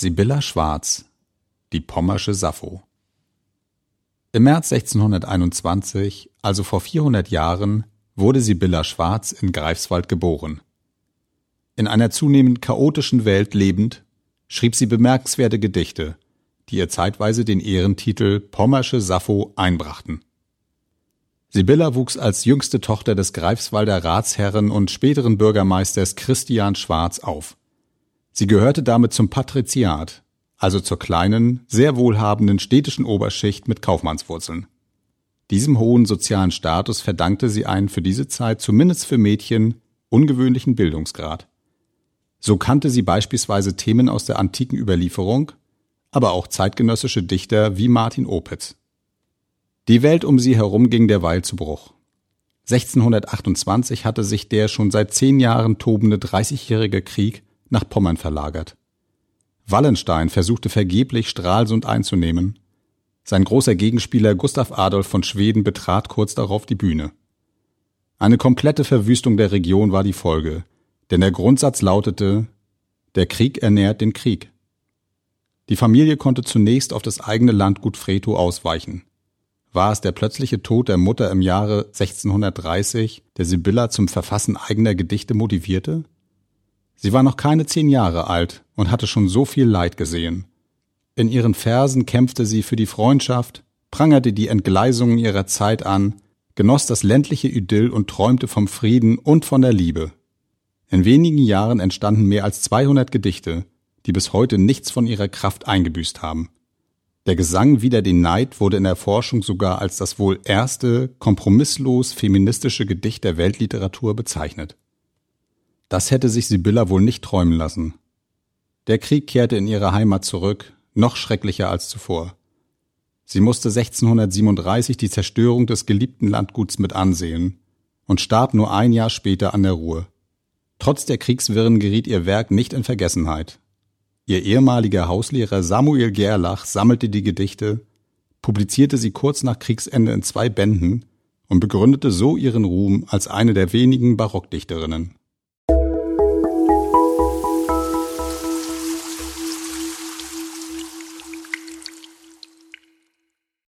Sibylla Schwarz, die Pommersche Sappho. Im März 1621, also vor 400 Jahren, wurde Sibylla Schwarz in Greifswald geboren. In einer zunehmend chaotischen Welt lebend, schrieb sie bemerkenswerte Gedichte, die ihr zeitweise den Ehrentitel Pommersche Sappho einbrachten. Sibylla wuchs als jüngste Tochter des Greifswalder Ratsherren und späteren Bürgermeisters Christian Schwarz auf. Sie gehörte damit zum Patriziat, also zur kleinen, sehr wohlhabenden städtischen Oberschicht mit Kaufmannswurzeln. Diesem hohen sozialen Status verdankte sie einen für diese Zeit zumindest für Mädchen ungewöhnlichen Bildungsgrad. So kannte sie beispielsweise Themen aus der antiken Überlieferung, aber auch zeitgenössische Dichter wie Martin Opitz. Die Welt um sie herum ging derweil zu Bruch. 1628 hatte sich der schon seit zehn Jahren tobende Dreißigjährige Krieg nach Pommern verlagert. Wallenstein versuchte vergeblich Stralsund einzunehmen. Sein großer Gegenspieler Gustav Adolf von Schweden betrat kurz darauf die Bühne. Eine komplette Verwüstung der Region war die Folge, denn der Grundsatz lautete Der Krieg ernährt den Krieg. Die Familie konnte zunächst auf das eigene Landgut Freto ausweichen. War es der plötzliche Tod der Mutter im Jahre 1630, der Sibylla zum Verfassen eigener Gedichte motivierte? Sie war noch keine zehn Jahre alt und hatte schon so viel Leid gesehen. In ihren Versen kämpfte sie für die Freundschaft, prangerte die Entgleisungen ihrer Zeit an, genoss das ländliche Idyll und träumte vom Frieden und von der Liebe. In wenigen Jahren entstanden mehr als 200 Gedichte, die bis heute nichts von ihrer Kraft eingebüßt haben. Der Gesang wider den Neid wurde in der Forschung sogar als das wohl erste kompromisslos feministische Gedicht der Weltliteratur bezeichnet. Das hätte sich Sibylla wohl nicht träumen lassen. Der Krieg kehrte in ihre Heimat zurück, noch schrecklicher als zuvor. Sie musste 1637 die Zerstörung des geliebten Landguts mit ansehen und starb nur ein Jahr später an der Ruhr. Trotz der Kriegswirren geriet ihr Werk nicht in Vergessenheit. Ihr ehemaliger Hauslehrer Samuel Gerlach sammelte die Gedichte, publizierte sie kurz nach Kriegsende in zwei Bänden und begründete so ihren Ruhm als eine der wenigen Barockdichterinnen.